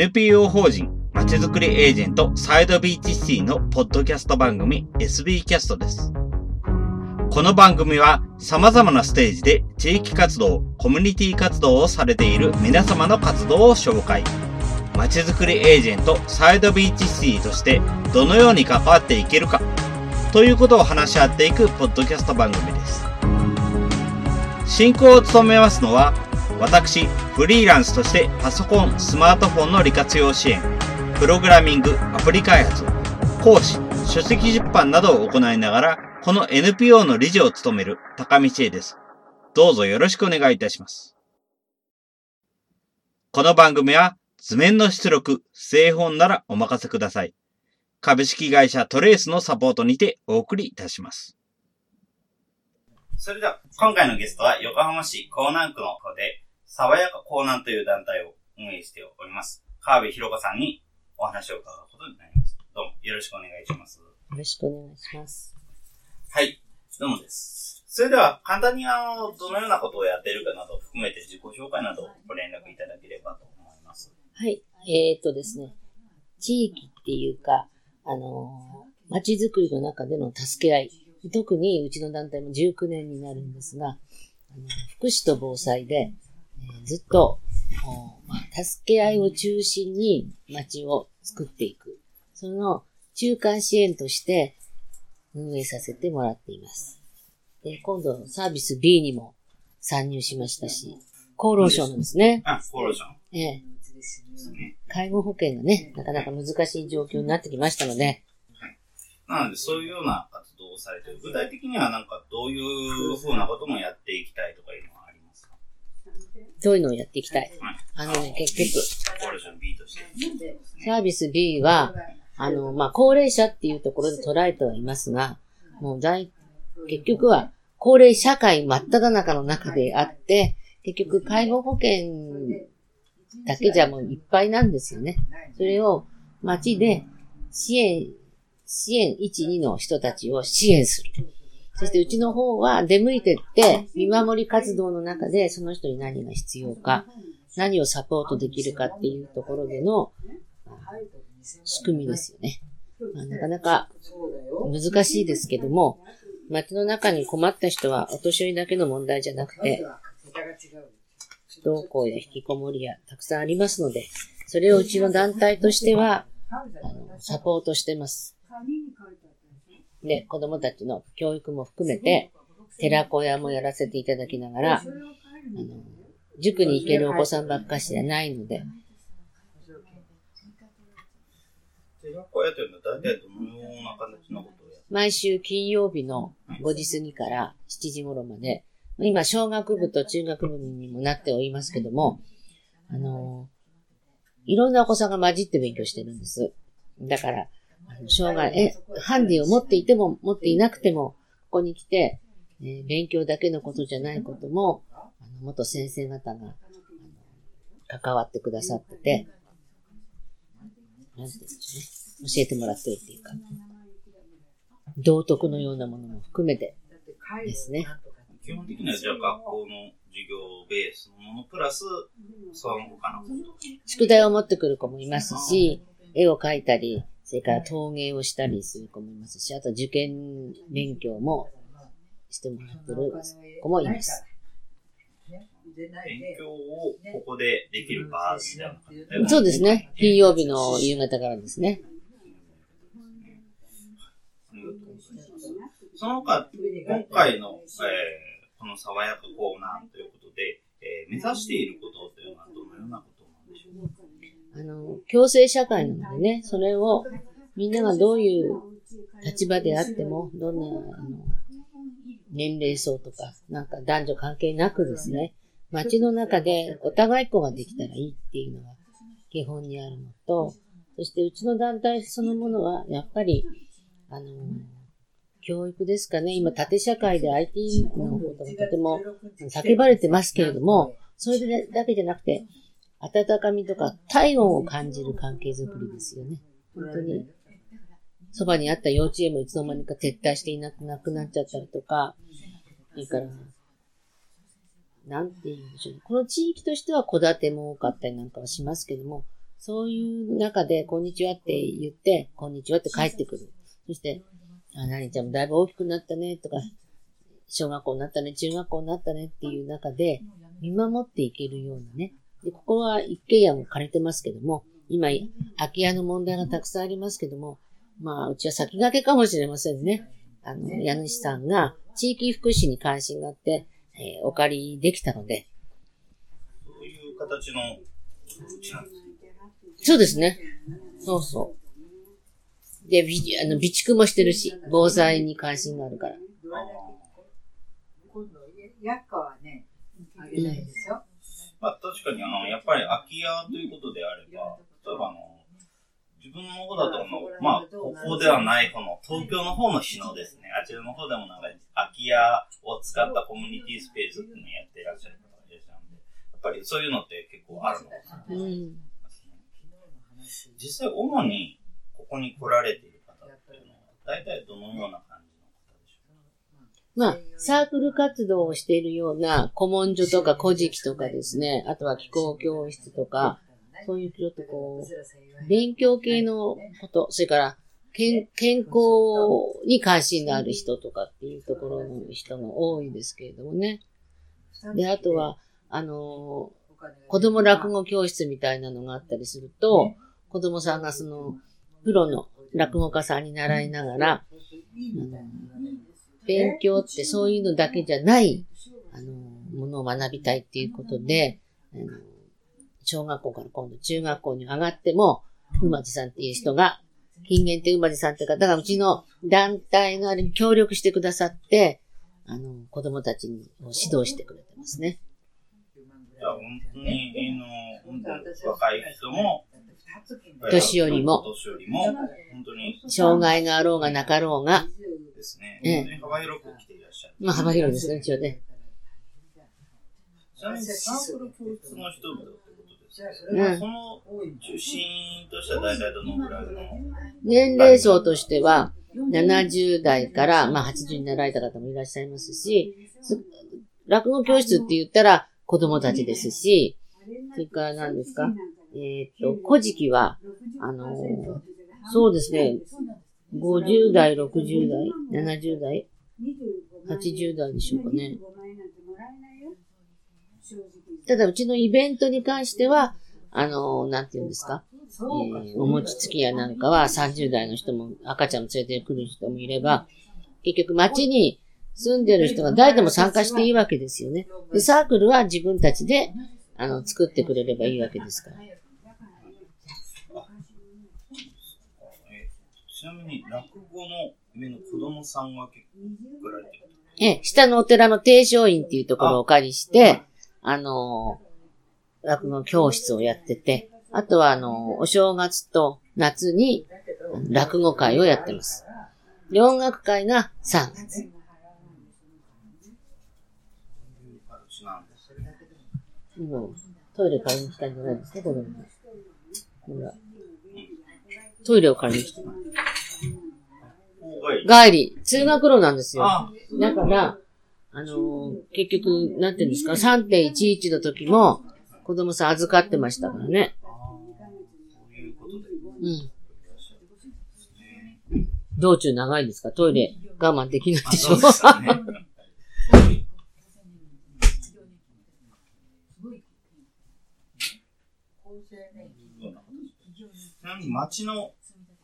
NPO 法人まちづくりエージェントサイドビーチシティのポッドキャスト番組 SB キャストです。この番組は様々なステージで地域活動、コミュニティ活動をされている皆様の活動を紹介。まちづくりエージェントサイドビーチシティとしてどのように関わっていけるかということを話し合っていくポッドキャスト番組です。進行を務めますのは私、フリーランスとしてパソコン、スマートフォンの利活用支援、プログラミング、アプリ開発、講師、書籍出版などを行いながら、この NPO の理事を務める高道恵です。どうぞよろしくお願いいたします。この番組は図面の出力、製本ならお任せください。株式会社トレースのサポートにてお送りいたします。それでは、今回のゲストは横浜市港南区の方で、爽やか港南という団体を運営しております。川辺弘子さんにお話を伺うことになりました。どうもよろしくお願いします。よろしくお願いします。はい、どうもです。それでは、簡単にあの、どのようなことをやっているかなどを含めて自己紹介などご連絡いただければと思います。はい、えー、っとですね、地域っていうか、あのー、街づくりの中での助け合い。特にうちの団体も19年になるんですが、あの福祉と防災で、ずっと、助け合いを中心に街を作っていく。その中間支援として運営させてもらっています。で今度サービス B にも参入しましたし、厚労省なんですね。あ、厚労省。ええ。介護保険がね、なかなか難しい状況になってきましたので。なので、そういうような活動をされてる。具体的にはなんかどういうふうなこともやっていきたいとかいうのはどういうのをやっていきたい。あのね、結局、サービス B は、あの、まあ、高齢者っていうところで捉えてはいますが、もう大、結局は、高齢社会真っ只中の中であって、結局介護保険だけじゃもういっぱいなんですよね。それを街で支援、支援1、2の人たちを支援する。そしてうちの方は出向いてって、見守り活動の中でその人に何が必要か、何をサポートできるかっていうところでの仕組みですよね。まあ、なかなか難しいですけども、街の中に困った人はお年寄りだけの問題じゃなくて、不登校や引きこもりやたくさんありますので、それをうちの団体としては、あのサポートしてます。で、子供たちの教育も含めて、寺子屋もやらせていただきながら、あの、塾に行けるお子さんばっかしじゃないので。寺子屋というのは大体どのような形のことをや毎週金曜日の5時過ぎから7時頃まで、今、小学部と中学部にもなっておりますけども、あの、いろんなお子さんが混じって勉強してるんです。だから、障害、え、ハンディを持っていても、持っていなくても、ここに来て、えー、勉強だけのことじゃないことも、あの元先生方が、関わってくださってて、なんて言うんでしょうね。教えてもらってるっていうか、道徳のようなものも含めてですね。基本的にはじゃあ学校の授業ベースのものプラス、その他のこと。宿題を持ってくる子もいますし、絵を描いたり、それから陶芸をしたりする子もいますし、あと受験勉強もしてもらってる子もいます。勉強をここでできる場みたいなそうですね。金曜日の夕方からですね。その他、今回の、えー、この爽やかコーナーということで、えー、目指していることというのはどのようなことなんでしょうか？あの、共生社会なのでね、それをみんながどういう立場であっても、どんな、あの、年齢層とか、なんか男女関係なくですね、街の中でお互い子ができたらいいっていうのが基本にあるのと、そしてうちの団体そのものは、やっぱり、あの、教育ですかね。今、縦社会で IT のことがとても叫ばれてますけれども、それだけじゃなくて、温かみとか体温を感じる関係づくりですよね。本当に。そばにあった幼稚園もいつの間にか撤退していなくなっちゃったりとか、それから、なんて言うんでしょうね。この地域としては戸建ても多かったりなんかはしますけども、そういう中で、こんにちはって言って、こんにちはって帰ってくる。そして、あ、何ちゃんもだいぶ大きくなったね、とか、小学校になったね、中学校になったねっていう中で、見守っていけるようなね。で、ここは一軒家も借りてますけども、今、空き家の問題がたくさんありますけども、まあ、うちは先駆けかもしれませんね。あの、家主さんが地域福祉に関心があって、えーお借りできたので、そういう形のうちなんですね。そうですね。そうそう。で、びあの備蓄もしてるし、防災に関心があるから。今度、薬価はね、あげないでしょ？まあ確かにあの、やっぱり空き家ということであれば、例えばあの、自分の方だとあの、まあ、ここではない方の、東京の方の日野ですね。あちらの方でもなんか、空き家を使ったコミュニティスペースっていうのをやっていらっしゃる方がいらっしゃるんで、やっぱりそういうのって結構あるのかなとう思いん。ますね。実際、主にここに来られている方っていうのは、大体どのような感じの方でしょうかまあ、サークル活動をしているような古文書とか古事記とかですね、あとは気候教室とか、そういうちょっとこう、勉強系のこと、それから健健康に関心のある人とかっていうところの人が多いですけれどもね。で、あとは、あの子供落語教室みたいなのがあったりすると、子供さんがその、プロの落語家さんに習いながら、あの勉強ってそういうのだけじゃない、あの、ものを学びたいっていうことで、あの小学校から今度中学校に上がっても、馬地さんっていう人が、金言って馬地さんっていう方がうちの団体のあれに協力してくださって、あの、子供たちに指導してくれてますね。じゃあ、本当に、あの、若い人も、年寄りも。年寄りも、本当に。障害があろうがなかろうが、ですね、ええ。本当に幅広く来ていらっしゃる。まあ幅広いですね、一応ね。ちなみにサークル教室の人々ってことですけど、うん。その中心としては大体どのぐらいの、年齢層としては、70代から、まあ80になられた方もいらっしゃいますし、す落語教室って言ったら子供たちですし、それから何ですか？えっ、と、古事記は、あのーそうですね、50代、60代、70代、80代でしょうかね。ただ、うちのイベントに関しては、あのーなんて言うんですか、えーお餅つきやなんかは30代の人も赤ちゃんも連れてくる人もいれば、結局街に住んでる人が誰でも参加していいわけですよね。で、サークルは自分たちで、あの、作ってくれればいいわけですから。ちなみに落語の上の子供さんは結構来られてるええ、下のお寺の定正院っていうところをお借りして、あのー落語教室をやってて、あとはあのーお正月と夏に落語会をやってます。で、音楽会が3月。うトイレ借りに来たんじゃないですか、子供が。ほら。トイレを借りに来た。はい。帰り、通学路なんですよ。あ、だから、あのー結局、なんていうんですか、3.11の時も、子供さん預かってましたからね。そうん。道中長いですか？トイレ我慢できないでしょ？ね。なみに町の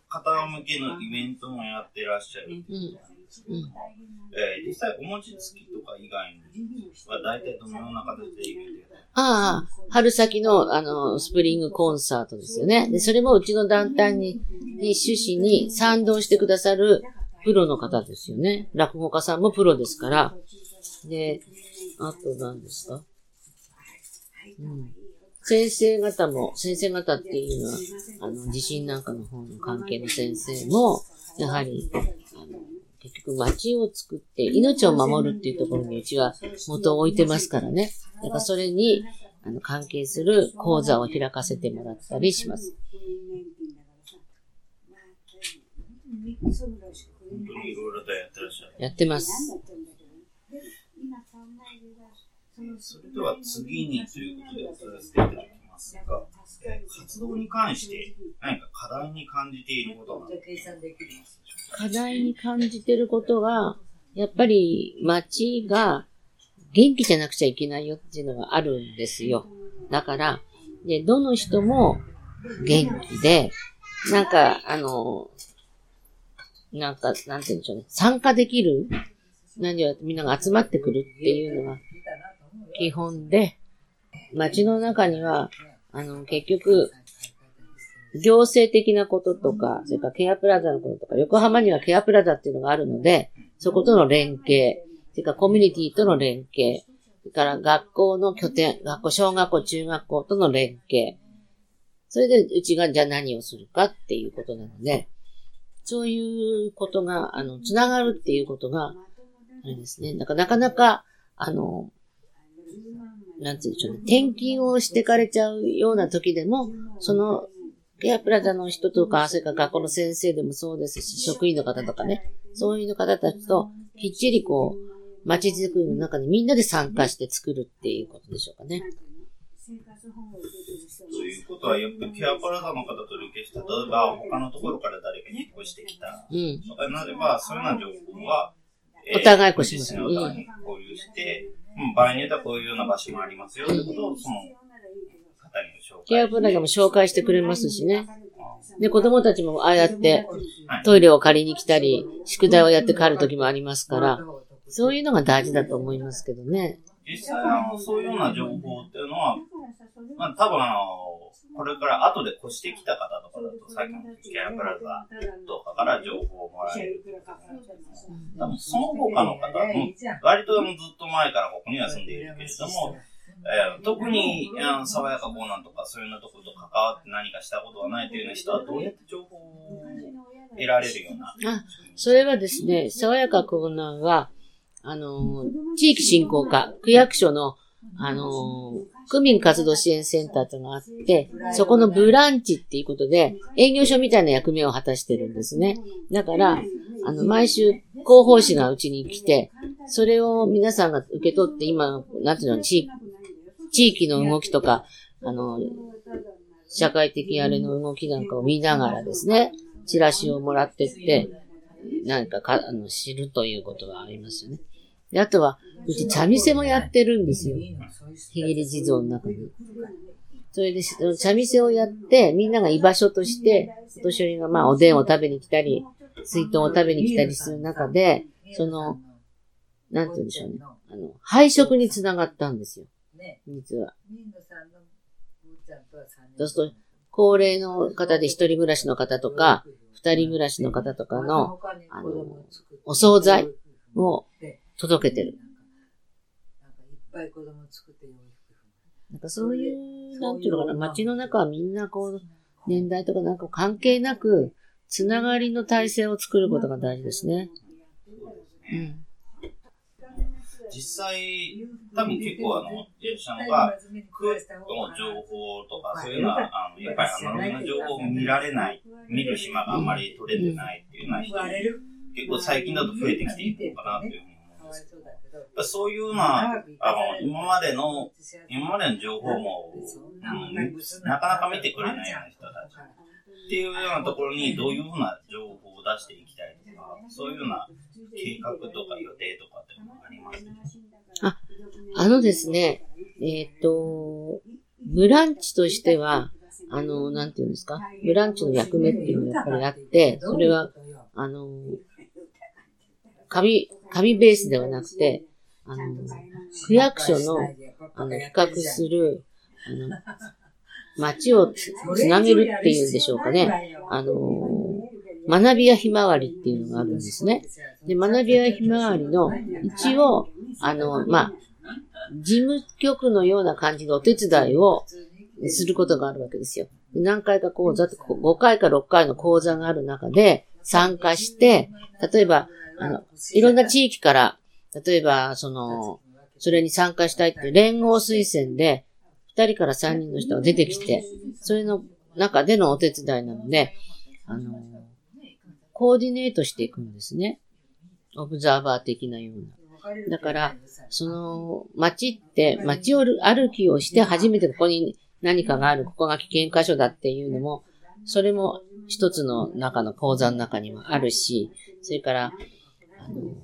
方向けのイベントもやってらっしゃるっていうことなんですけども、えー実際お餅つきとか以外には大体どのような形でイベントやってるああ、春先の、あの、スプリングコンサートですよね。で、それもうちの団体に、に趣旨に賛同してくださるプロの方ですよね。落語家さんもプロですから。で、あと何ですか？うん。先生方も、先生方っていうのは、あの、地震なんかの方の関係の先生も、やはり、あの、結局街を作って命を守るっていうところにうちは元を置いてますからね。だからそれに、あの、関係する講座を開かせてもらったりします。いろいろとやってらっしゃる。やってます。それでは次にということでお伝えしていただきますが、活動に関して何か課題に感じていることは。課題に感じていることは、やっぱり街が元気じゃなくちゃいけないよっていうのがあるんですよ。だから、で、どの人も元気で、なんか、あの、なんか、なんて言うんでしょうね。参加できる何をみんなが集まってくるっていうのが基本で、街の中には、あの、結局、行政的なこととか、それからケアプラザのこととか、横浜にはケアプラザっていうのがあるので、そことの連携、それからコミュニティとの連携、それから学校の拠点、学校、小学校、中学校との連携。それで、うちがじゃあ何をするかっていうことなので、そういうことが、あの、つながるっていうことが、あれですね。なかなか、あの、なんて言うんでしょうね。転勤をしてかれちゃうような時でも、その、ケアプラザの人とか、それから学校の先生でもそうですし、職員の方とかね、そういう方たちと、きっちりこう、街づくりの中にみんなで参加して作るっていうことでしょうかね。そういうことは、やっぱりケアプラザの方と連携して、例えば他のところから誰か引っ越してきたうん。とかになれば、そういうような情報は、えーお互いこうします実際にお互いに交流して、うん、場合によってはこういうような場所もありますよってことを、その方に紹介ケアプラザも紹介してくれますしね。で、子供たちもああやってはいトイレを借りに来たり、宿題をやって帰る時もありますから、そういうのが大事だと思いますけどね。実際あの、そういうような情報っていうのは、まあ多分あの、これから後で越してきた方とかだと、さっきのケアプラザとかから情報をもらえる。多分その他の方も、割とずっと前からここには住んでいるけれども、えー特に、あの爽やか港南とかそういうようなところと関わって何かしたことがないというような人はどうやって情報を得られるような。あ、それはですね、爽やかコーナーは、あの、地域振興課、区役所の、あの、区民活動支援センターというのがあって、そこのブランチっていうことで、営業所みたいな役目を果たしてるんですね。だから、あの、毎週、広報誌がうちに来て、それを皆さんが受け取って、今、なんていうの、地域の動きとか、あの、社会的あれの動きなんかを見ながらですね、チラシをもらってって、なんかか、あの、知るということがありますよね。で、あとは、うち茶店もやってるんですよ。日切り地蔵の中に。それで、茶店をやって、みんなが居場所として、お年寄りがまあ、おでんを食べに来たり、水筒を食べに来たりする中で、その、なんて言うんでしょうね。あの、配食につながったんですよ。実は。そうすると、高齢の方で一人暮らしの方とか、二人暮らしの方とかの、あの、お惣菜を届けてる。なんかそういう、なんていうのかな、街の中はみんなこう、年代とかなんか関係なく、つながりの体制を作ることが大事ですね。うん。実際、多分結構あの、いらっしゃるのが、区の情報とか、そういうのは、あの、やっぱりアナログな情報を見られない、見る暇があんまり取れてないっていうような人も、結構最近だと増えてきているのかなというふうに思うんですけど、やっぱそういうような、あの、今までの、今までの情報も、うん、なかなか見てくれないような人たちっていうようなところにどういうふうな情報を出していきたいとか、そういうような計画とか予定とかっていうのがありますあ、あのですね、えっ、と、ブランチとしては、あの、なんていうんですか、ブランチの役目っていうのがやっぱりあって、それは、あの、紙、紙ベースではなくて、あの、区役所の、あの、比較する、あの、街をつなげるっていうんでしょうかね。あの、学びやひまわりっていうのがあるんですね。で、学びやひまわりの、一応、あの、まあ、事務局のような感じのお手伝いをすることがあるわけですよ。何回か講座、5回か6回の講座がある中で参加して、例えば、あの、いろんな地域から、例えば、その、それに参加したいって連合推薦で、2人から3人の人が出てきて、それの中でのお手伝いなので、あの、コーディネートしていくんですね。オブザーバー的なような。だから、その、街って、街を歩きをして初めてここに何かがある、ここが危険箇所だっていうのも、それも一つの中の講座の中にはあるし、それから、あの、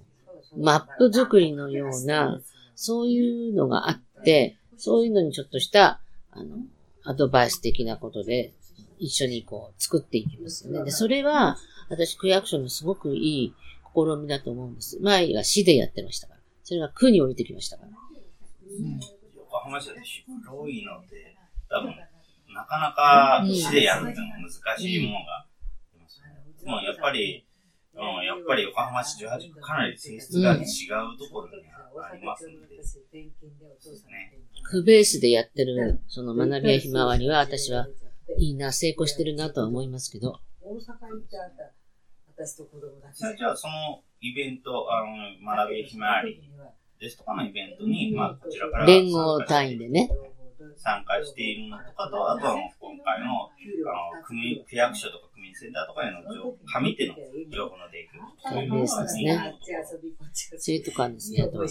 マップ作りのような、そういうのがあって、そういうのにちょっとした、あの、アドバイス的なことで、一緒にこう、作っていきますよね。で、それは、私、区役所のすごくいい試みだと思うんです。前は市でやってましたから。それが区に降りてきましたから。うん、横浜市は広いので、多分、なかなか市でやるっていうのは難しいものがありますね。でもやっぱり、うん、やっぱり横浜市18区かなり性質が違うところにありますので、ね。区ベースでやってる、その学びやひまわりは、私はいいな、成功してるなとは思いますけど。大阪行ってあった私と子供だけ。じゃあ、そのイベント、あの、学びひまわりですとかのイベントに、まあ、こちらから連合単位でね。参加しているのとかと、あとは今回の、あの、組、区役所とか区民センターとかへの情紙での情報の提供。そういうベースですね。そういうとこあるんですね。あと、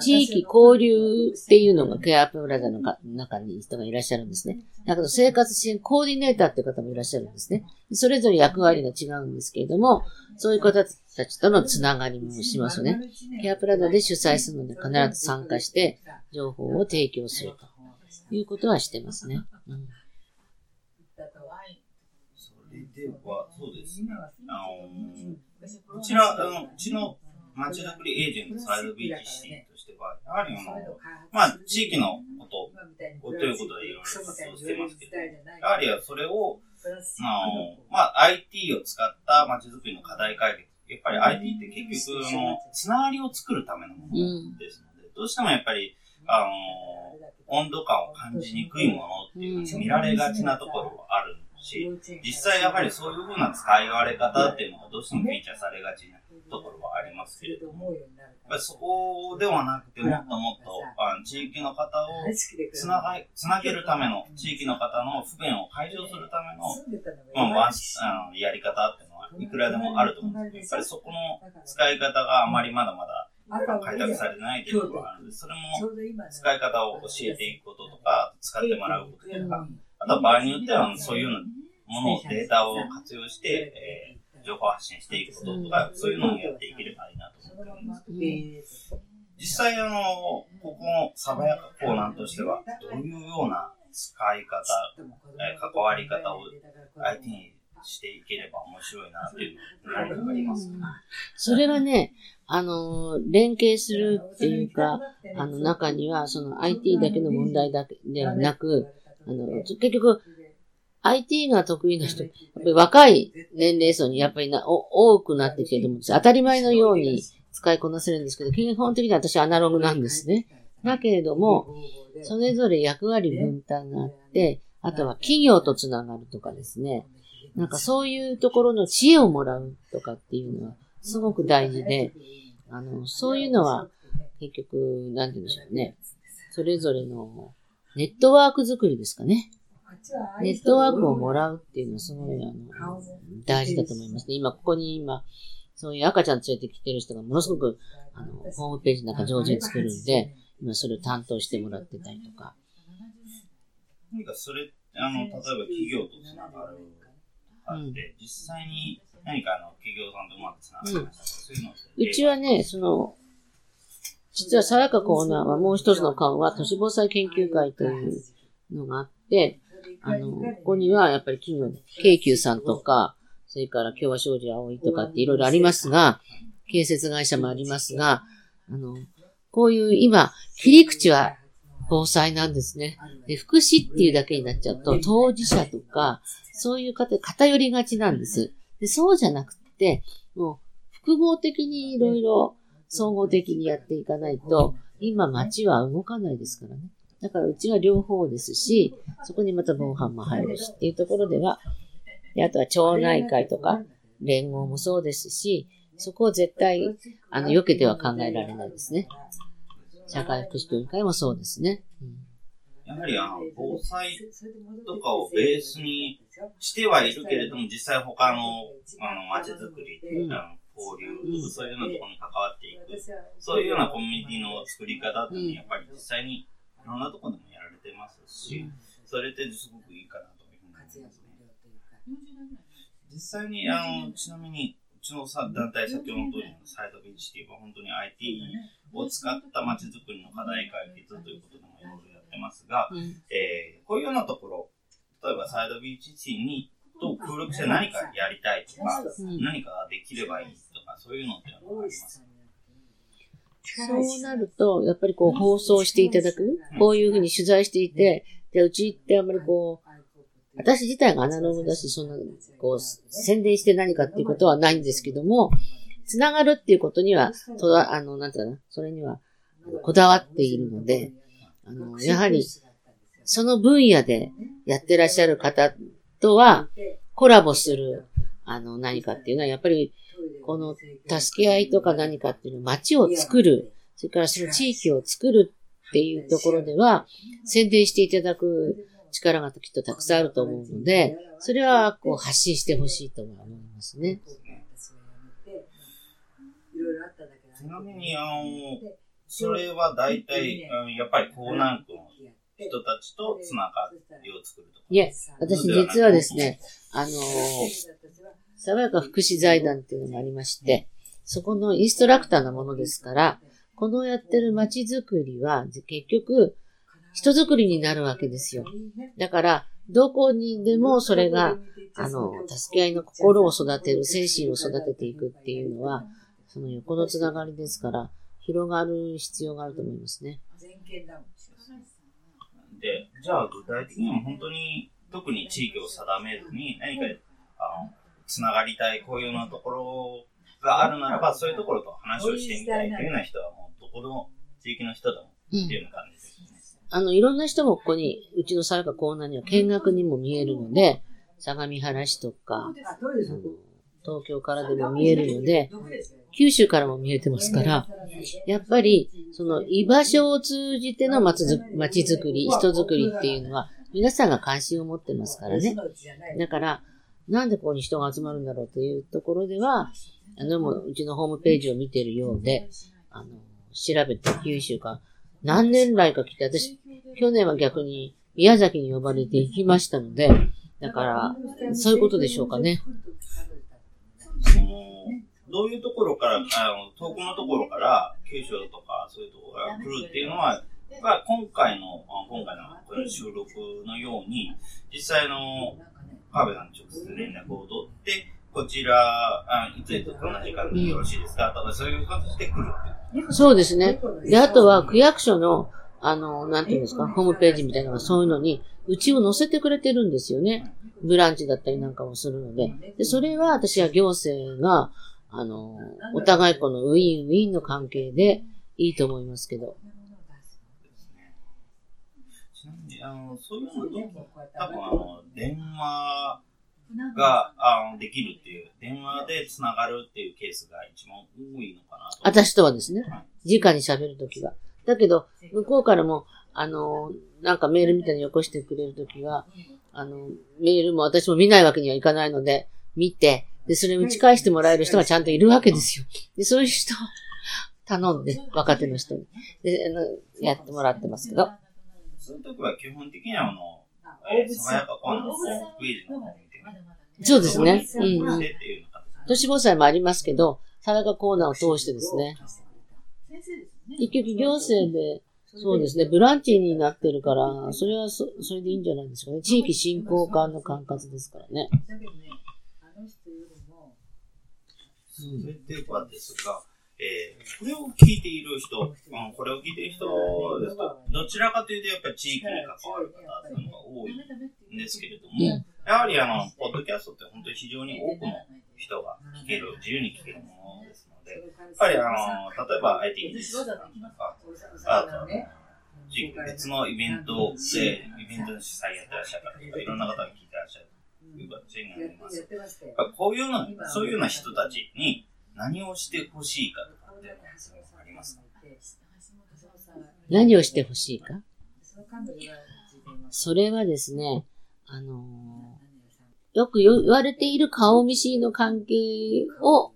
地域交流っていうのがケアプラザの中に人がいらっしゃるんですね。だけど生活支援コーディネーターっていう方もいらっしゃるんですね。それぞれ役割が違うんですけれども、そういう方たちとのつながりもしますね。ケアプラザで主催するので必ず参加して情報を提供するということはしてますね。うん、では、そうです。あの、こちら、あの、うちの街づくりエージェントサイド BGC としては、やはりあの、まあ、地域のことということでいろいろ活動してますけど、やはりそれを、あの、まあ、IT を使った街づくりの課題解決。やっぱり IT って結局、の、つながりを作るためのものですので、どうしてもやっぱり、あの、温度感を感じにくいものっていうのは見られがちなところはあるし、実際やはりそういうふうな使いわれ方っていうのがどうしてもフィーチャーされがちなますけれども、やっぱりそこではなくて、もっともっとあの地域の方をつながつなげるための、地域の方の不便を解消するための、まあ、あのやり方っていうのはいくらでもあると思う。んですけど、やっぱりそこの使い方があまりまだまだ開拓されてないというところがあるので、それも使い方を教えていくこととか、使ってもらうこととか、あとは場合によってはそういうものを、データを活用して、えー情報発信していくこととか、そういうのをやっていければいいなと思っております。実際、あの、ここのサバヤカ港南としては、どういうような使い方、え関わり方を相手にしていければ面白いなっていうの何かあります。かそれはね、あの、連携するっていうか、あの中には、その IT だけの問題だけではなく、あの、結局、IT が得意な人、やっぱり若い年齢層にやっぱりな多くなってきてると思うんです。当たり前のように使いこなせるんですけど、基本的には私アナログなんですね。だけれども、それぞれ役割分担があって、あとは企業とつながるとかですね。なんかそういうところの知恵をもらうとかっていうのはすごく大事で、あの、そういうのは結局、なんて言うんでしょうね。それぞれのネットワーク作りですかね。ネットワークをもらうっていうのはすごい、あの、大事だと思いますね。今、ここに今、そういう赤ちゃん連れてきてる人がものすごく、あの、ホームページなんか上手に作るんで、今それを担当してもらってたりとか。何かそれ、あの、例えば企業とつながるあって、うん、実際に何かあの、企業さんとうまくつながりましたか、うん、そういうのうちはね、その、実はさやかコーナーはもう一つの顔は都市防災研究会というのがあって、あの、ここにはやっぱり企業で、京急さんとか、それから共和商事葵とかっていろいろありますが、建設会社もありますが、あの、こういう今、切り口は防災なんですね。で、福祉っていうだけになっちゃうと、当事者とか、そういう方、偏りがちなんです。で、そうじゃなくて、もう、複合的にいろいろ総合的にやっていかないと、今街は動かないですからね。だからうちは両方ですし、そこにまた防犯も入るしっていうところでは、であとは町内会とか連合もそうですし、そこを絶対、あの、避けては考えられないですね。社会福祉協議会もそうですね。うん、やはりあの、防災とかをベースにしてはいるけれども、実際他の、あの、街づくり、うん、あの交流、うん、そういうようなところに関わっていく、そういうようなコミュニティの作り方っていうのは、やっぱり実際にいろんなところでもやられてますし、それってすごくいいかなというふうに思いますね。実際に、あの、ちなみに、うちのさ団体、先ほどの通りのサイドビーチっていうのは、本当に IT を使った街づくりの課題解決ということでもいろいろやってますが、うん。えーこういうようなところ、例えばサイドビーチシティにと協力して何かやりたいとか、うん。何かできればいいとか、そういうのってありますか？そうなると、やっぱりこう放送していただく、こういうふうに取材していて、で、うちってあんまりこう、私自体がアナログだし、そんな、こう、宣伝して何かっていうことはないんですけども、つながるっていうことには、とだあの、なんていうかな、それには、こだわっているので、あの、やはり、その分野でやってらっしゃる方とは、コラボする、あの、何かっていうのは、やっぱり、この助け合いとか何かっていうのは街を作る、それからその地域を作るっていうところでは、宣伝していただく力がきっとたくさんあると思うので、それはこう発信してほしいと思いますね。ちなみに、あの、それは大体、うんやっぱり江南区の人たちとつながりを作るとか。いえ、私実はですね、あの爽やか福祉財団っていうのがありまして、そこのインストラクターのものですから、このやってる街づくりは結局人づくりになるわけですよ。だから、どこにでもそれが、あの、助け合いの心を育てる、精神を育てていくっていうのは、その横のつながりですから、広がる必要があると思いますね。で、じゃあ具体的には本当に特に地域を定めずに何かあのつながりたいこういうようなところがあるならばそういうところと話をしてみたいというような人はもうどこの地域の人でもっていうような感じですよね。あの、いろんな人もここに、うちのさやかコーナーには見学にも見えるので、相模原市とか、東京からでも見えるので、九州からも見えてますから、やっぱり、その居場所を通じての街づ街づくり、人づくりっていうのは、皆さんが関心を持ってますからね。だから、なんでここに人が集まるんだろうというところでは、あの、もううちのホームページを見てるようで、あの、調べて九州か、何年来か来て、私、去年は逆に宮崎に呼ばれて行きましたので、だから、そういうことでしょうかね。そのどういうところから、あの遠くのところから九州とかそういうところが来るっていうのは、やっぱり今回の、あ今回の収録のように、実際の川辺さんに直接連絡を取って、こちら、あいついつこんな時間でよろしいですか？とか、そういう形で来るって。そうですね。で、あとは区役所の、あの、なんていうんですか、ホームページみたいなのがそういうのに、うちを載せてくれてるんですよね。ブランチだったりなんかもするので。で、それは私は行政が、あの、お互いこのウィンウィンの関係でいいと思いますけど。ちなみに、あの、そういうのと、多分あの、電話が、あの、できるっていう、電話でつながるっていうケースが一番多いのかなと。私とはですねはい。直に喋るときは。だけど、向こうからも、あの、なんかメールみたいによこしてくれるときは、あの、メールも私も見ないわけにはいかないので、見て、で、それを打ち返してもらえる人がちゃんといるわけですよ。で、そういう人を頼んで、若手の人に。で、やってもらってますけど。そういう時は基本的にはあの、えー、爽やかコーナーのホームページの方を見て、そうですね。うんう都市防災もありますけど、サラカコーナーを通してですね。結局行政で、そうですね、ブランチになってるから、それはそ、それでいいんじゃないですかね。地域振興館の管轄ですからね。だけどね、あの人よりも、それではですが、えー、これを聞いている人、うん、これを聞いている人です。と、どちらかというとやっぱり地域に関わる方ってい。うのが多いんですけれども、う。んやはりあの、ポッドキャストって本当に非常に多くの人が聞ける、自由に聞けるものですので、やっぱりあの、例えば IT 技術とか、あとは別のイベントで、イベントの主催やってらっしゃる方とか、いろんな方が聞いてらっしゃるという形になります。こういうような、そういうような人たちに何をしてほしいかとかってありますか？何をしてほしいか？それはですね、あのーよく言われている顔見知りの関係を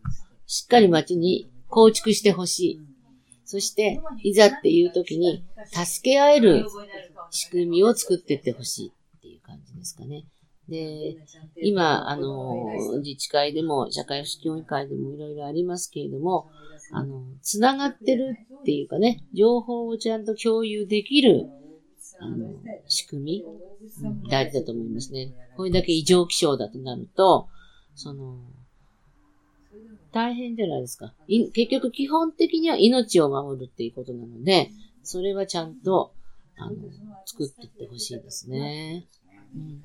しっかり街に構築してほしい。そして、いざっていう時に、助け合える仕組みを作っていってほしいっていう感じですかね。で、今、あの、自治会でも、社会福祉協議会でもいろいろありますけれども、あの、つながってるっていうかね、情報をちゃんと共有できる、あの、仕組み、大事だと思いますね。これだけ異常気象だとなると、その、大変じゃないですか。結局基本的には命を守るっていうことなので、それはちゃんと、あの、作っていってほしいですね。うん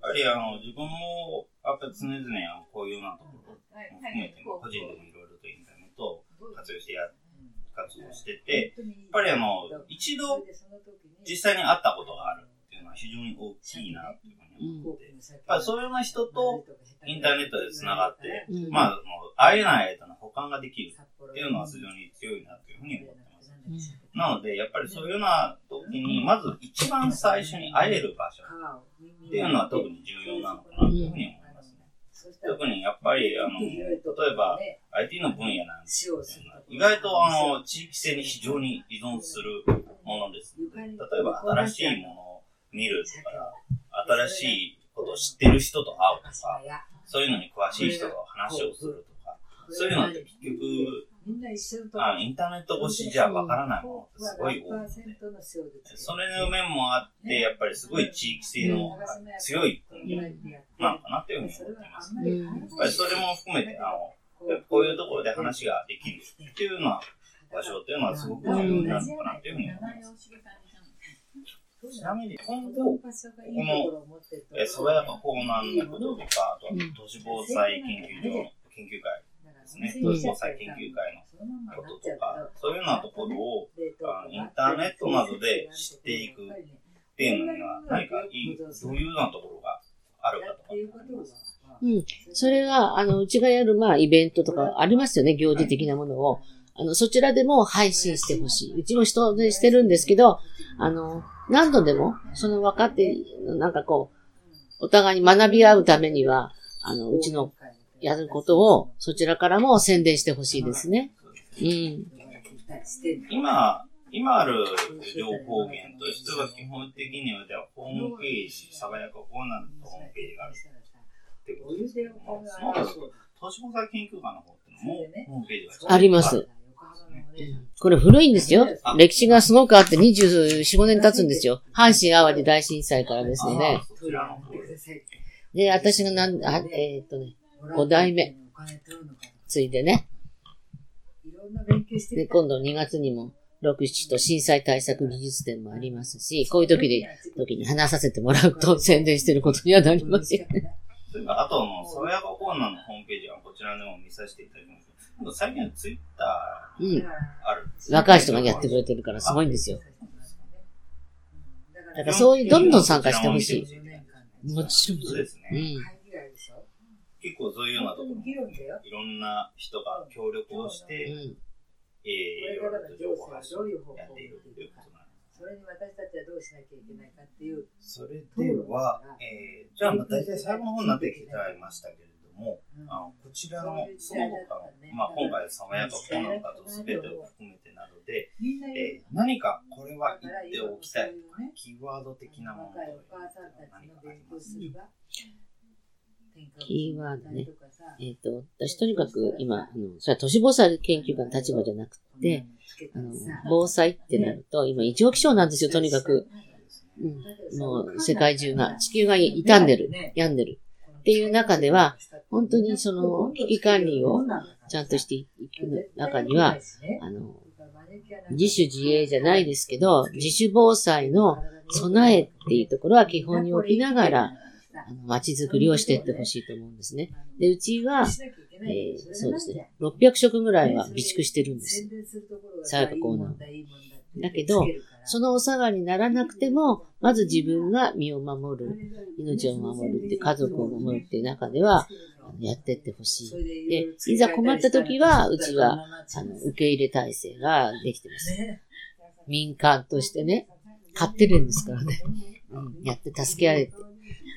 ぱりあの、自分も、やっぱり常々こういうようなところも含めて、個人でもいろいろとインターネットを活用してや、活動してて、やっぱりあの、一度実際に会ったことがあるっていうのは非常に大きいなっていうふうに思って、やっぱりそういうような人とインターネットで繋がって、うん。まあ、もう会えない間の保管ができるっていうのは非常に強いなというふうに思ってます。なので、やっぱりそういうような時に、まず一番最初に会える場所っていうのは特に重要なのかなというふうに思いますね。特にやっぱり、あの、例えば IT の分野なんていうのは意外とあの、地域性に非常に依存するものです例えば新しいものを見るとか、新しいことを知ってる人と会うとか、そういうのに詳しい人と話をするとか、そういうのって結局、あインターネット越しじゃわからないものすごい多いそれの面もあって、やっぱりすごい地域性の強い分野なのかなっていうふうに思っています。うんやっぱりそれも含めて、あの、こういうところで話ができるっていうような場所っていうのはすごく重要になるのかなっていうふうに思います。ちなみに今後、この、え、爽やか港南のこととか、あとは都市防災研究所の研究会ですね。都市防災研究会のこととか、そういうようなところを、あのインターネットなどで知っていくっていうのには何かいい、どういうようなところがあるかとか。うん。それが、あの、うちがやる、まあ、イベントとかありますよね、行事的なものを。あの、そちらでも配信してほしい。うちも人でしてるんですけど、あの、何度でも、その分かって、なんかこう、お互いに学び合うためには、あの、うちのやることを、そちらからも宣伝してほしいですね。うん。今、今ある情報源としては基本的には、ではホームページ、爽やかコーナーのホームページがあるってことですけども、その他、都市防災研究会の方っていうのも、ホームページがあります。これ古いんですよ。歴史がすごくあって24、5年経つんですよ。阪神淡路大震災からですので。です。で、私がなん、あえーっとね、5代目、ついでね。で、今度2月にも、6、7と震災対策技術展もありますし、こういう時で、時に話させてもらうと宣伝してることにはなりますよね。それから、あとの、爽やかコーナーのホームページはこちらでも見させていただきます。最近はツイッタうん。ーある若い人がやってくれてるからすごいんですよ。だからそういう、どんどん参加してほしい。もちろん。そうですね。うん。結構そういうようなところも、いろんな人が協力をして、うん。えー、いろいろと情報発信をやっているということなんです。それに私たちはどうしなきゃいけないかっていう。それでは、えー、じゃあ、まあ、大体最後の方になってきていましたけれども、あのこちらの、その他の、まあ、今回、爽やかコーナーの方すべてを含めてなので、えー、何かこれは言っておきたいとか、キーワード的なものという若いおのは母さんたちの何かあり勉ます強するが。キーワードね。えっ、と、私とにかく今、あの、それは都市防災研究家の立場じゃなくて、あの、防災ってなると、今異常気象なんですよ、とにかく。うん。もう、世界中が、地球が傷んでる、病んでる。っていう中では、本当にその、危機管理をちゃんとしていく中には、あの、自主自衛じゃないですけど、自主防災の備えっていうところは基本に置きながら、あの街づくりをしていってほしいと思うんですね。で、うちは、えーそうですね、600食ぐらいは備蓄してるんです。さやかコーナーだけど、そのお下がりにならなくても、まず自分が身を守る、命を守るって、家族を守るっていう中では、やってってほしい。で、いざ困った時は、うちは、あの、受け入れ体制ができてます。民間としてね、買ってるんですからね。うん、やって助けられて。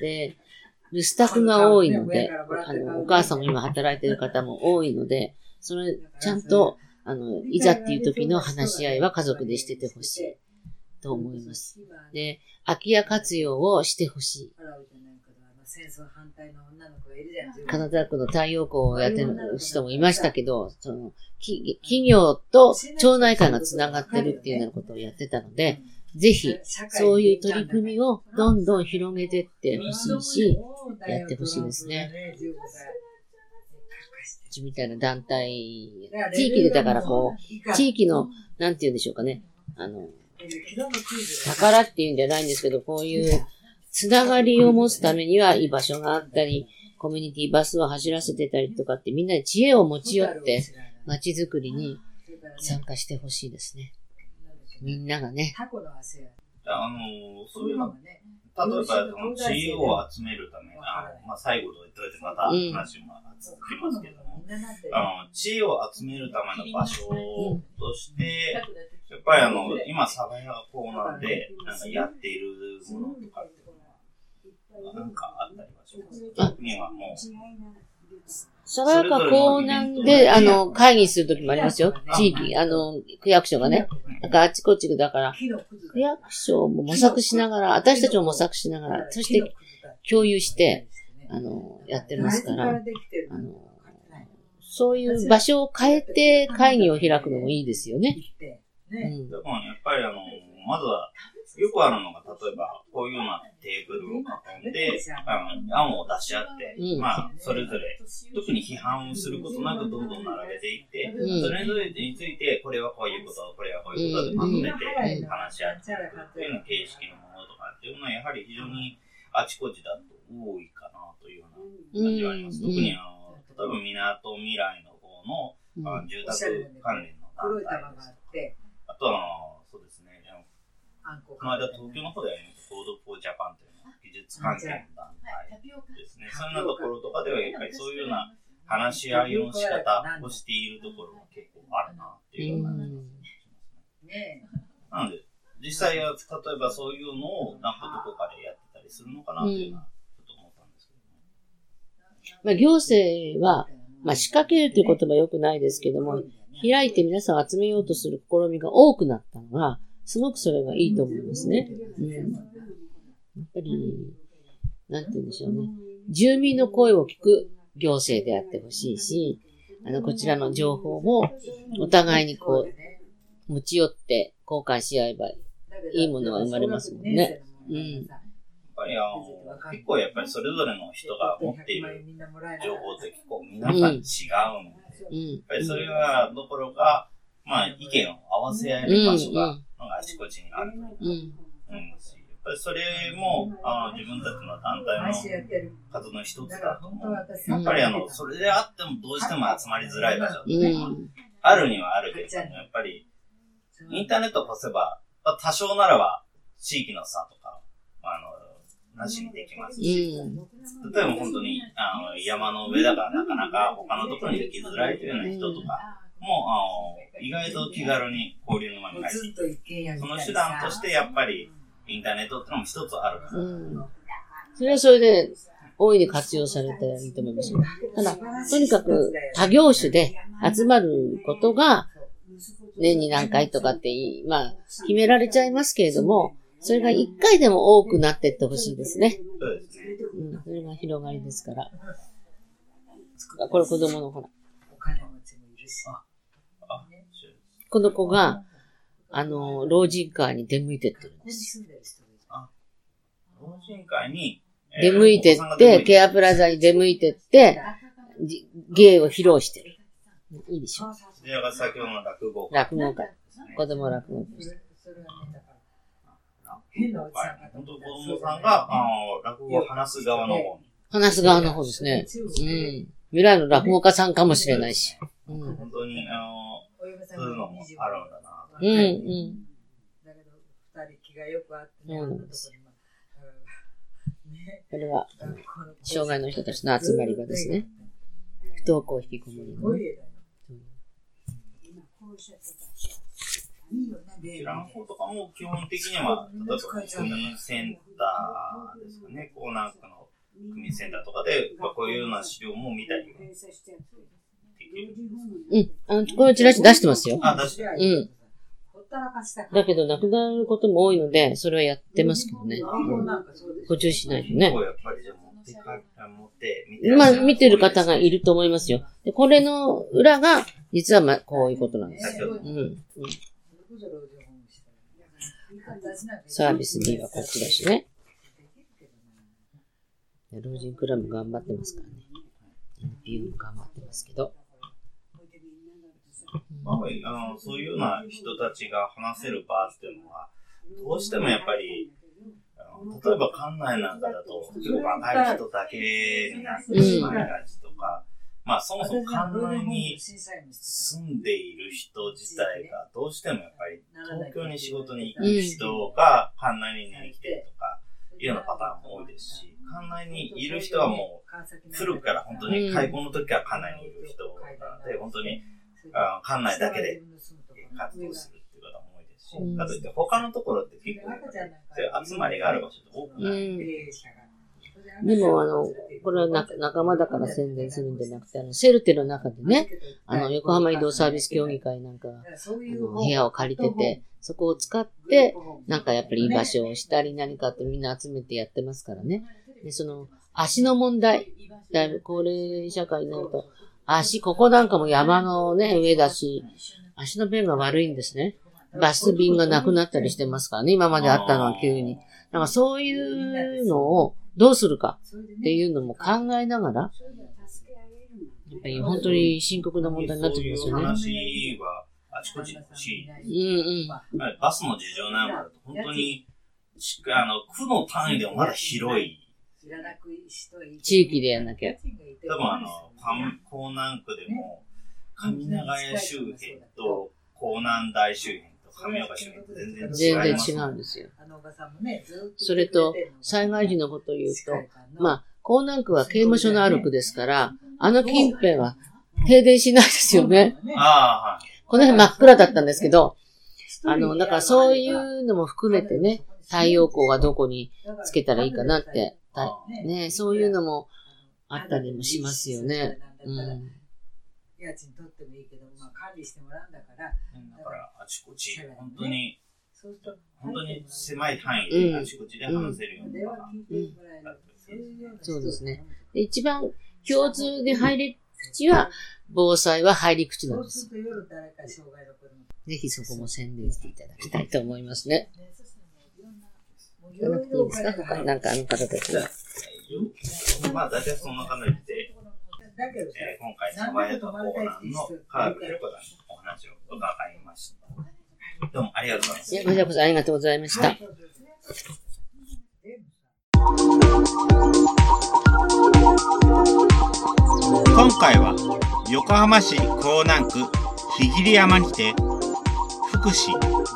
で、留守宅が多いので、あの、お母さんも今働いてる方も多いので、それ、ちゃんと、あの、いざっていう時の話し合いは家族でしててほしいと思います。で、空き家活用をしてほしい。戦争反対の女の子がいるじゃん。金沢区の太陽光をやってる人もいましたけど、その、き企業と町内会がつながってるっていうようなことをやってたので、ぜひ、そういう取り組みをどんどん広げてってほしいし、やってほしいですね。うちみたいな団体、地域でだからこう、地域の、なんて言うんでしょうかね、あの、宝っていうんじゃないんですけど、こういうつながりを持つためには居場所があったり、コミュニティバスを走らせてたりとかってみんなで知恵を持ち寄って街づくりに参加してほしいですね。みんながね。あの、そういうのね、例えば、その知恵を集めるため、の、まあ、最後と言っといてまた話も続きますけども、あの、知恵を集めるための場所として、やっぱりあの、今、サバヤコーナーで、なんかやっているものとかってなんかあったりはします特にはもう。爽やか港南で、あの、会議するときもありますよ。地域、あの、区役所がね。なんかあちこちで、だから、区役所も模索しながら、私たちも模索しながら、そして共有して、あの、やってますから、あの、そういう場所を変えて会議を開くのもいいですよね。うん。やっぱりあの、まずは、よくあるのが、例えば、こういうようなテーブルを囲んで、あの、案を出し合って、うん、まあ、それぞれ、特に批判をすることなくどんどん並べていって、うん、それぞれについて、これはこういうこと、これはこういうことでまとめて話し合ってというような形式のものとかっていうのは、やはり非常にあちこちだと多いかなというような感じはあります。特にあの、例えば港未来の方の、あ住宅関連の団体あとは、この間東京の方でやりました、 Code for Japan というの技術関係の団体ですね。そんなところとかでは、やっぱりそういうような話し合いの仕方をしているところが結構あるなっていうような感じがしますね。なので、実際は、例えばそういうのをなんかどこかでやってたりするのかなっていうのは、ちょっと思ったんですけどまあ、行政は、まあ、仕掛けるという言葉はよくないですけども、開いて皆さんを集めようとする試みが多くなったのが、すごくそれがいいと思いますね。うん、やっぱり、なんて言うんでしょうね。住民の声を聞く行政であってほしいし、あの、こちらの情報もお互いにこう、持ち寄って交換し合えばいいものが生まれますもんね。うん。やっぱりあの、結構やっぱりそれぞれの人が持っている情報って結構皆さん違うんで。うん、やっぱりそれはどころか、まあ意見を合わせ合える場所があちこちにあると思うんし、やっぱりそれもあの自分たちの団体の活動の一つだと思う。やっぱりあの、それであってもどうしても集まりづらい場所って、あるにはあるけども、やっぱりインターネットを越せば、多少ならば地域の差とか、あの、なしにできますし、例えば本当にあの山の上だからなかなか他のところに行きづらいというような人とか、もう、あの、意外と気軽に交流の輪に入って。その手段としてやっぱり、インターネットってのも一つあるから。うん。それはそれで、大いに活用されていいと思いますただ、とにかく他業種で集まることが、年に何回とかって、まあ、決められちゃいますけれども、それが一回でも多くなっていってほしいですね。そうですね。うん、それが広がりですから。これ子供のほら。この子が、あの、老人会に出向いてってるんですよ。老人会に、出向いてって、ケアプラザに出向いてって、芸を披露してる。いいでしょ。それが先ほどの落語会。落語会。子供落語会。本当子供さんが、あの、落語を話す側の方に。話す側の方ですね。うん。未来の落語家さんかもしれないし。うん、本当に、あの、そういうのもあるんだな。うん、うん。だけど、二人気がよくあってね、あん。なとこに、これは、障害の人たちの集まり場ですね。不登校引きこもりの。こちらの方とかも基本的には、例えば区民センターですかね、コーナー区の区民センターとかで、こういうような資料も見たりはできうん。あの、このチラシ出してますよ。あ、出してうん。だけど、亡くなることも多いので、それはやってますけどね。うんなんかそうです補充しないと結ね。まあ、見てる方がいると思いますよ。で、これの裏が、実はまあ、こういうことなんですよ。うん。うんサービス B はこっちだしね。老人クラブ頑張ってますからね。NPO も頑張ってますけど。まあ、あの、そういうような人たちが話せる場っていうのは、どうしてもやっぱり、例えば館内なんかだと、若い人だけになってしまいがちとか、まあそもそも館内に住んでいる人自体がどうしてもやっぱり東京に仕事に行く人が館内に来てるとかいうようなパターンも多いですし、館内にいる人はもう古くから本当に開校の時から館内にいる人なので、本当にあ館内だけで活動するっていう方も多いですし、うんかといって他のところって結構集まりがある場所って多くうない。ん。でも、あの、これはな仲間だから宣伝するんじゃなくて、あの、セルテの中でね、あの、横浜移動サービス協議会なんか、あの部屋を借りてて、そこを使って、なんかやっぱりいい場所をしたり何かってみんな集めてやってますからね。で、その、足の問題、だいぶ高齢社会になると、足、ここなんかも山のね、上だし、足の便が悪いんですね。バス便がなくなったりしてますからね、今まであったのは急に。なんかそういうのをどうするかっていうのも考えながら、やっぱり本当に深刻な問題になってきますよね。そういう話はあちこちしい。うんうん。バスの事情なんかだと本当に、しあの、区の単位でもまだ広い。地域でやんなきゃ。多分あの、江南区でも、上長屋周辺と江南台周辺と上岡周辺って全然違全然。違うんですよ。それと、災害時のことを言うと、まあ、江南区は刑務所のある区ですから、あの近辺は停電しないですよね。この辺真っ暗だったんですけど、あの、だからそういうのも含めてね、太陽光がどこにつけたらいいかなって、たね、そういうのもあったりもしますよね。うん。家賃取ってもいいけど、まあ管理してもらうんだから、だから、あちこち、本当に、そうすると、本当に狭い範囲であちこちで話せるよう電話な。聞いてもらえる。そうですね。で一番共通で入り口は、防災は入り口なんです。ぜひそこも宣伝していただきたいと思いますね。じゃなくていいですか？他になんかあの方たちは。まあ、大体そんな感じで、えー今回、サバヤとコーナンのカーブルコさんのお話を伺いました。どうもありがとうございますい。や、こちらこそありがとうございました。今回は横浜市港南区日桐山にて福祉、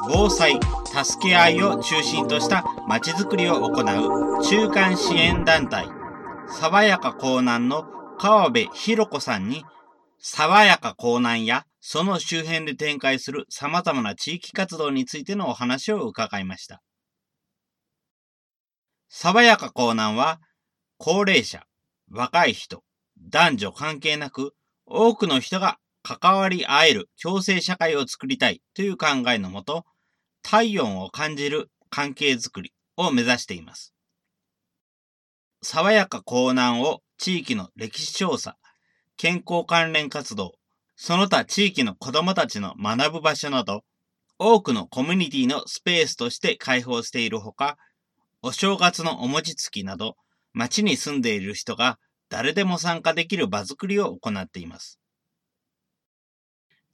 防災、助け合いを中心としたまちづくりを行う中間支援団体爽やか港南の川辺博子さんに爽やか港南やその周辺で展開する様々な地域活動についてのお話を伺いました。爽やか港南は高齢者、若い人、男女関係なく多くの人が関わり合える共生社会を作りたいという考えのもと、体温を感じる関係づくりを目指しています。爽やか港南を地域の歴史調査、健康関連活動、その他地域の子供たちの学ぶ場所など、多くのコミュニティのスペースとして開放しているほか、お正月のお餅つきなど、町に住んでいる人が誰でも参加できる場づくりを行っています。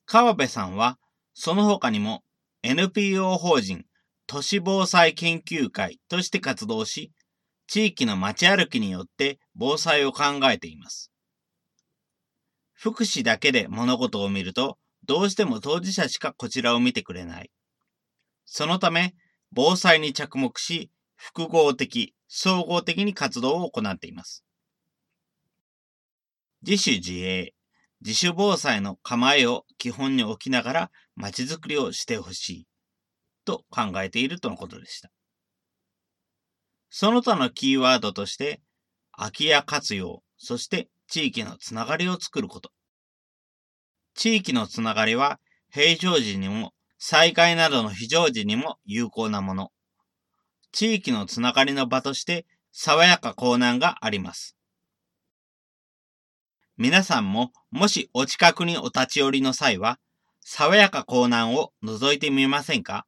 川辺さんは、その他にも NPO 法人都市防災研究会として活動し、地域の街歩きによって防災を考えています。福祉だけで物事を見ると、どうしても当事者しかこちらを見てくれない。そのため、防災に着目し、複合的、総合的に活動を行っています。自主自衛、自主防災の構えを基本に置きながら街づくりをしてほしいと考えているとのことでした。その他のキーワードとして、空き家活用、そして地域のつながりを作ること。地域のつながりは平常時にも災害などの非常時にも有効なもの。地域のつながりの場として爽やか港南があります。皆さんももしお近くにお立ち寄りの際は、爽やか港南を覗いてみませんか？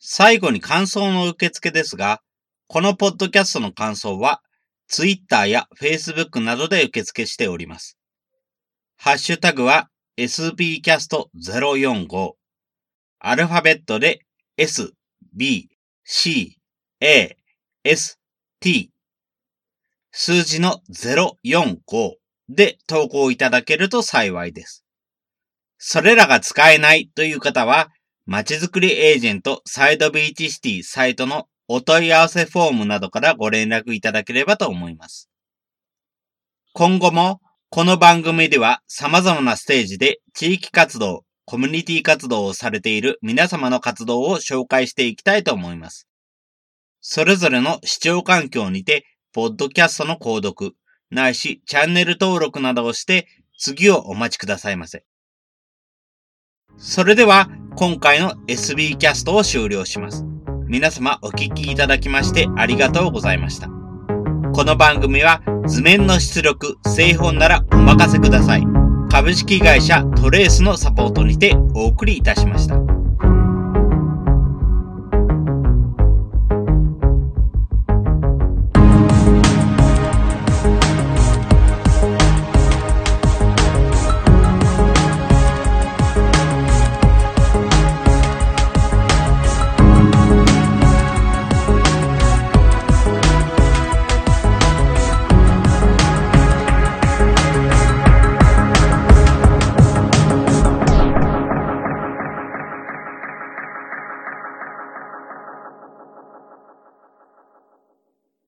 最後に感想の受付ですが、このポッドキャストの感想は、Twitter や Facebook などで受付しております。ハッシュタグは sbcast045 アルファベットで s, b, c, a, s, t 数字の045で投稿いただけると幸いです。それらが使えないという方は、まちづくりエージェントサイドビーチシティサイトのお問い合わせフォームなどからご連絡いただければと思います。今後もこの番組では様々なステージで地域活動、コミュニティ活動をされている皆様の活動を紹介していきたいと思います。それぞれの視聴環境にて、ポッドキャストの購読、ないしチャンネル登録などをして次をお待ちくださいませ。それでは今回の SB キャストを終了します。皆様お聞きいただきましてありがとうございました。この番組は図面の出力、製本ならお任せください。株式会社トレースのサポートにてお送りいたしました。